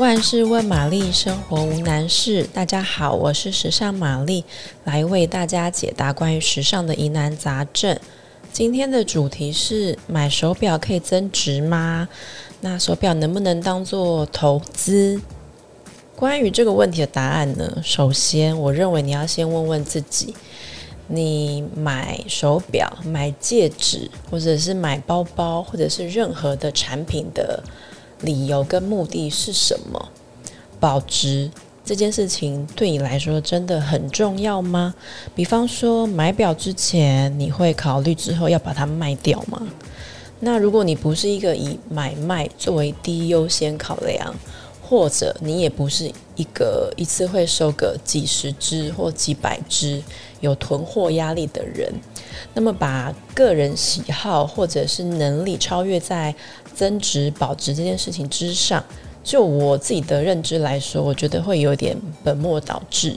万事问玛丽，生活无难事。大家好，我是时尚玛丽，来为大家解答关于时尚的疑难杂症。今天的主题是：买手表可以增值吗？那手表能不能当做投资？关于这个问题的答案呢？首先，我认为你要先问问自己：你买手表、买戒指，或者是买包包，或者是任何的产品的。理由跟目的是什么？保值这件事情对你来说真的很重要吗？比方说买表之前，你会考虑之后要把它卖掉吗？那如果你不是一个以买卖作为第一优先考量，或者你也不是一个一次会收个几十只或几百只有囤货压力的人，那么把个人喜好或者是能力超越在增值保值这件事情之上，就我自己的认知来说，我觉得会有点本末倒置。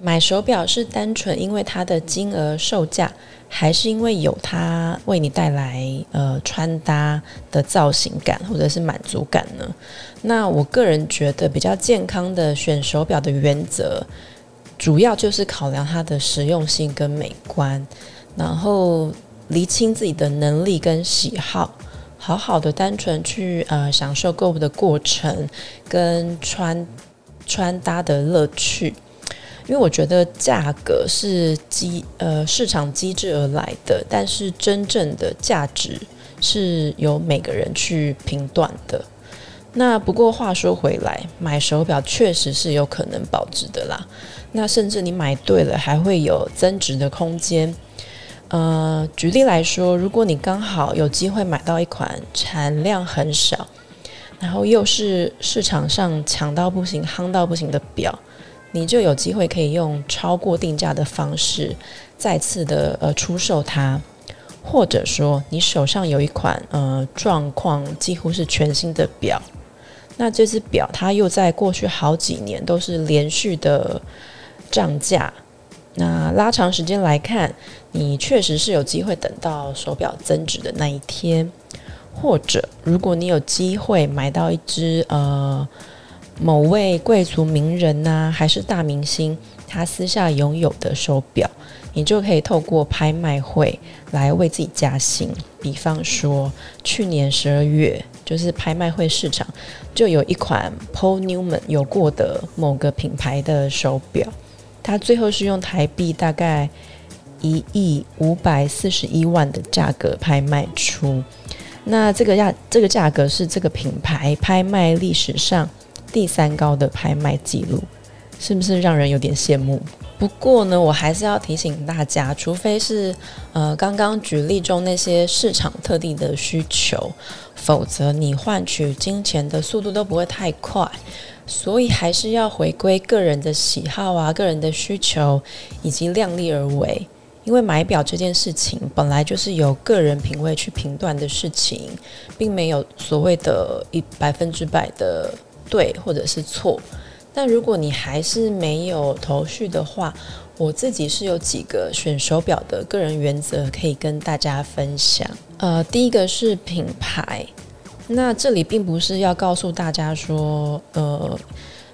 买手表是单纯因为它的金额售价，还是因为有它为你带来呃穿搭的造型感或者是满足感呢？那我个人觉得比较健康的选手表的原则，主要就是考量它的实用性跟美观，然后厘清自己的能力跟喜好。好好的，单纯去呃享受购物的过程跟穿穿搭的乐趣，因为我觉得价格是机呃市场机制而来的，但是真正的价值是由每个人去评断的。那不过话说回来，买手表确实是有可能保值的啦。那甚至你买对了，还会有增值的空间。呃，举例来说，如果你刚好有机会买到一款产量很少，然后又是市场上抢到不行、夯到不行的表，你就有机会可以用超过定价的方式再次的呃出售它，或者说你手上有一款呃状况几乎是全新的表，那这只表它又在过去好几年都是连续的涨价。那拉长时间来看，你确实是有机会等到手表增值的那一天，或者如果你有机会买到一只呃某位贵族名人呐、啊，还是大明星他私下拥有的手表，你就可以透过拍卖会来为自己加薪。比方说，去年十二月就是拍卖会市场就有一款 Paul Newman 有过的某个品牌的手表。它最后是用台币大概一亿五百四十一万的价格拍卖出，那这个价这个价格是这个品牌拍卖历史上第三高的拍卖记录，是不是让人有点羡慕？不过呢，我还是要提醒大家，除非是呃刚刚举例中那些市场特定的需求，否则你换取金钱的速度都不会太快。所以还是要回归个人的喜好啊，个人的需求，以及量力而为。因为买表这件事情本来就是由个人品味去评断的事情，并没有所谓的一百分之百的对或者是错。但如果你还是没有头绪的话，我自己是有几个选手表的个人原则可以跟大家分享。呃，第一个是品牌。那这里并不是要告诉大家说，呃，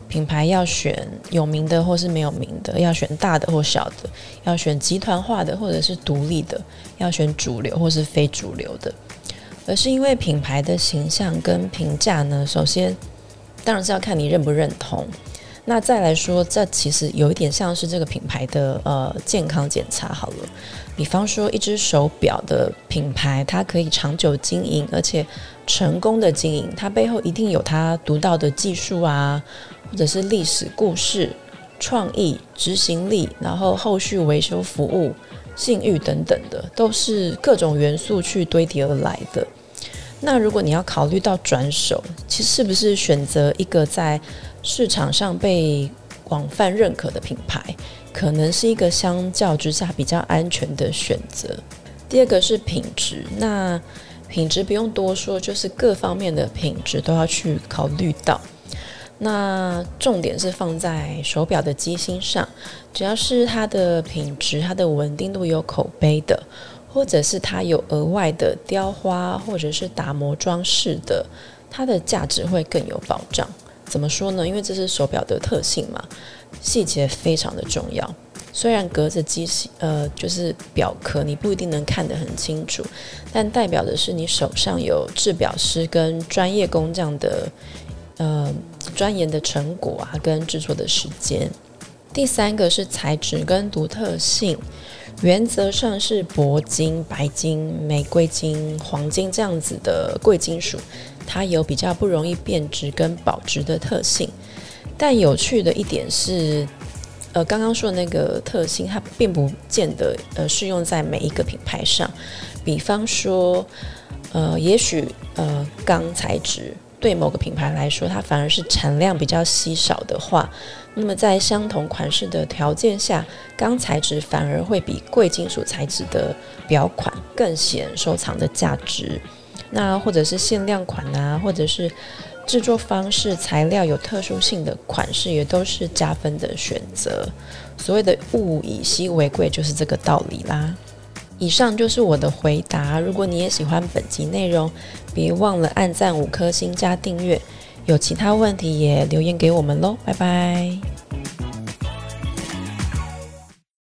品牌要选有名的或是没有名的，要选大的或小的，要选集团化的或者是独立的，要选主流或是非主流的，而是因为品牌的形象跟评价呢，首先当然是要看你认不认同。那再来说，这其实有一点像是这个品牌的呃健康检查好了。比方说，一只手表的品牌，它可以长久经营，而且成功的经营，它背后一定有它独到的技术啊，或者是历史故事、创意、执行力，然后后续维修服务、信誉等等的，都是各种元素去堆叠而来的。那如果你要考虑到转手，其实是不是选择一个在市场上被广泛认可的品牌，可能是一个相较之下比较安全的选择。第二个是品质，那品质不用多说，就是各方面的品质都要去考虑到。那重点是放在手表的机芯上，只要是它的品质、它的稳定度有口碑的。或者是它有额外的雕花，或者是打磨装饰的，它的价值会更有保障。怎么说呢？因为这是手表的特性嘛，细节非常的重要。虽然隔着机器，呃，就是表壳，你不一定能看得很清楚，但代表的是你手上有制表师跟专业工匠的，呃，钻研的成果啊，跟制作的时间。第三个是材质跟独特性，原则上是铂金、白金、玫瑰金、黄金这样子的贵金属，它有比较不容易变质跟保值的特性。但有趣的一点是，呃，刚刚说的那个特性，它并不见得呃适用在每一个品牌上。比方说，呃，也许呃钢材质对某个品牌来说，它反而是产量比较稀少的话，那么在相同款式的条件下，钢材质反而会比贵金属材质的表款更显收藏的价值。那或者是限量款啊，或者是。制作方式、材料有特殊性的款式也都是加分的选择。所谓的物以稀为贵，就是这个道理啦。以上就是我的回答。如果你也喜欢本集内容，别忘了按赞五颗星加订阅。有其他问题也留言给我们喽，拜拜。